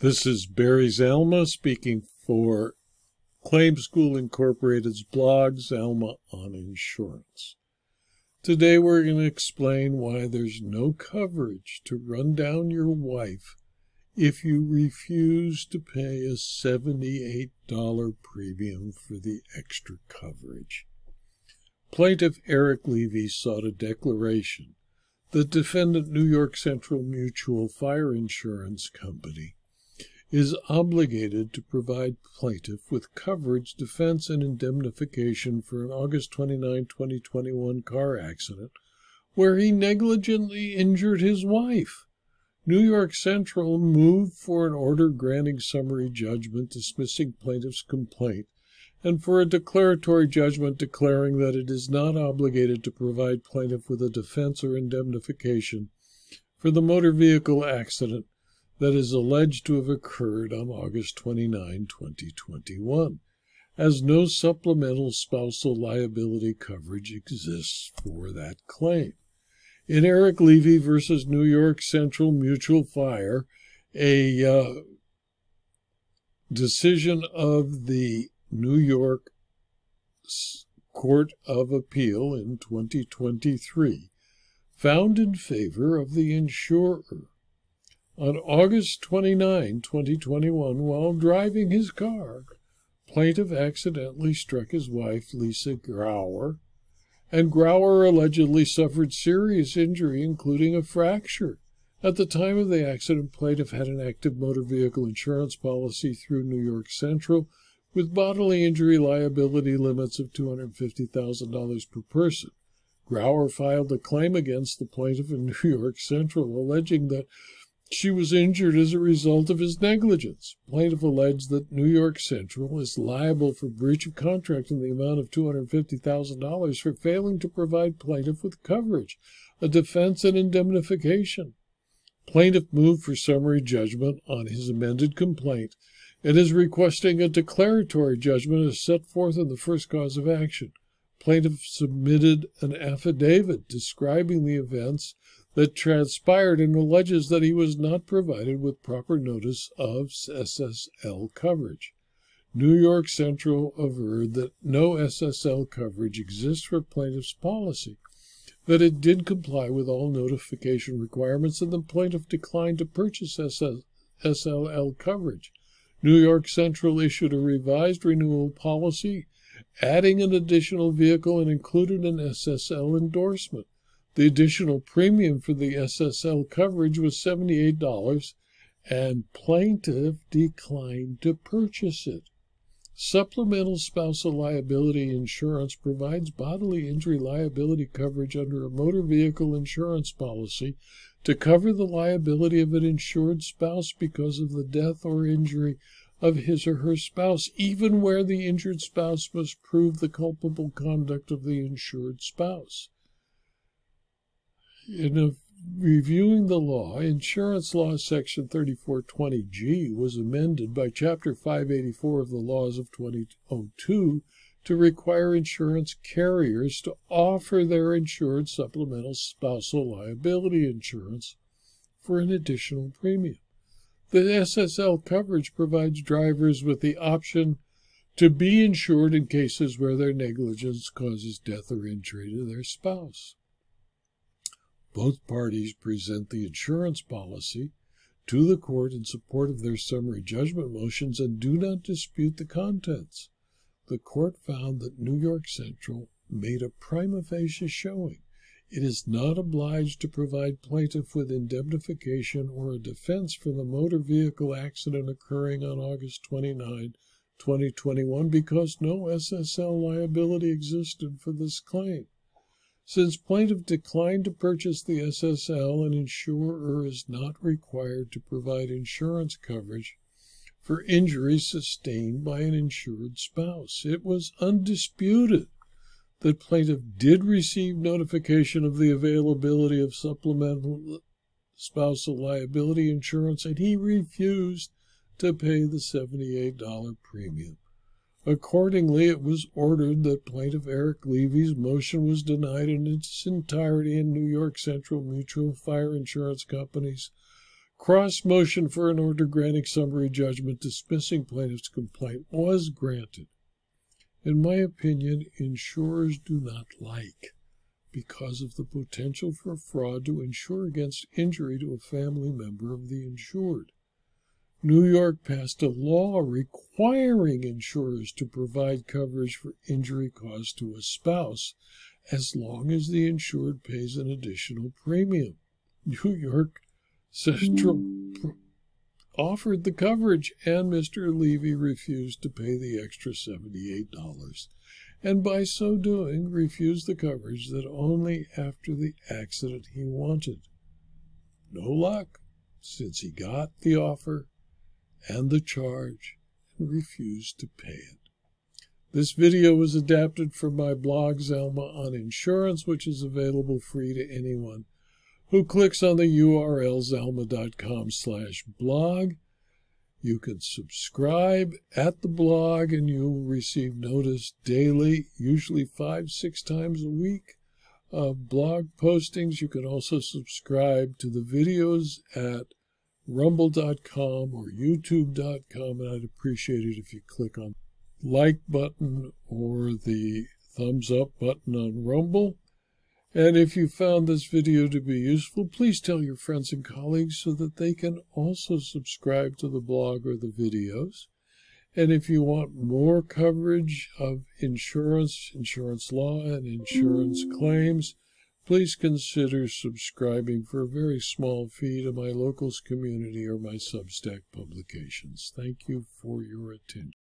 This is Barry Zalma speaking for Claim School Incorporated's blog, Zalma on Insurance. Today we're going to explain why there's no coverage to run down your wife if you refuse to pay a $78 premium for the extra coverage. Plaintiff Eric Levy sought a declaration The defendant New York Central Mutual Fire Insurance Company is obligated to provide plaintiff with coverage, defense, and indemnification for an August 29, 2021 car accident where he negligently injured his wife. New York Central moved for an order granting summary judgment dismissing plaintiff's complaint and for a declaratory judgment declaring that it is not obligated to provide plaintiff with a defense or indemnification for the motor vehicle accident that is alleged to have occurred on August 29, 2021, as no supplemental spousal liability coverage exists for that claim. In Eric Levy versus New York Central Mutual Fire, a uh, decision of the New York Court of Appeal in 2023 found in favor of the insurer. On August 29, 2021, while driving his car, plaintiff accidentally struck his wife, Lisa Grauer, and Grauer allegedly suffered serious injury, including a fracture. At the time of the accident, plaintiff had an active motor vehicle insurance policy through New York Central with bodily injury liability limits of $250,000 per person. Grauer filed a claim against the plaintiff in New York Central, alleging that she was injured as a result of his negligence. Plaintiff alleged that New York Central is liable for breach of contract in the amount of $250,000 for failing to provide plaintiff with coverage, a defense, and indemnification. Plaintiff moved for summary judgment on his amended complaint and is requesting a declaratory judgment as set forth in the first cause of action. Plaintiff submitted an affidavit describing the events that transpired and alleges that he was not provided with proper notice of SSL coverage. New York Central averred that no SSL coverage exists for plaintiff's policy, that it did comply with all notification requirements, and the plaintiff declined to purchase SSL coverage. New York Central issued a revised renewal policy, adding an additional vehicle and included an SSL endorsement. The additional premium for the SSL coverage was $78, and plaintiff declined to purchase it. Supplemental spousal liability insurance provides bodily injury liability coverage under a motor vehicle insurance policy to cover the liability of an insured spouse because of the death or injury of his or her spouse, even where the injured spouse must prove the culpable conduct of the insured spouse. In reviewing the law, Insurance Law Section 3420G was amended by Chapter 584 of the Laws of 2002 to require insurance carriers to offer their insured supplemental spousal liability insurance for an additional premium. The SSL coverage provides drivers with the option to be insured in cases where their negligence causes death or injury to their spouse. Both parties present the insurance policy to the court in support of their summary judgment motions and do not dispute the contents the court found that New York Central made a prima facie showing. It is not obliged to provide plaintiff with indemnification or a defense for the motor vehicle accident occurring on August 29, 2021, because no SSL liability existed for this claim. Since plaintiff declined to purchase the SSL, an insurer is not required to provide insurance coverage for injuries sustained by an insured spouse. It was undisputed that plaintiff did receive notification of the availability of supplemental spousal liability insurance and he refused to pay the $78 premium. Accordingly, it was ordered that plaintiff Eric Levy's motion was denied in its entirety in New York Central Mutual Fire Insurance Company's Cross motion for an order granting summary judgment dismissing plaintiff's complaint was granted. In my opinion, insurers do not like because of the potential for fraud to insure against injury to a family member of the insured. New York passed a law requiring insurers to provide coverage for injury caused to a spouse as long as the insured pays an additional premium. New York Central offered the coverage, and Mr. Levy refused to pay the extra $78, and by so doing refused the coverage that only after the accident he wanted. No luck, since he got the offer and the charge and refused to pay it. This video was adapted from my blog Zalma on insurance, which is available free to anyone who clicks on the URL zalma.com slash blog. You can subscribe at the blog and you'll receive notice daily, usually five, six times a week of blog postings. You can also subscribe to the videos at rumble.com or youtube.com, and I'd appreciate it if you click on like button or the thumbs up button on Rumble. And if you found this video to be useful, please tell your friends and colleagues so that they can also subscribe to the blog or the videos. And if you want more coverage of insurance, insurance law, and insurance claims, please consider subscribing for a very small fee to my locals community or my Substack publications. Thank you for your attention.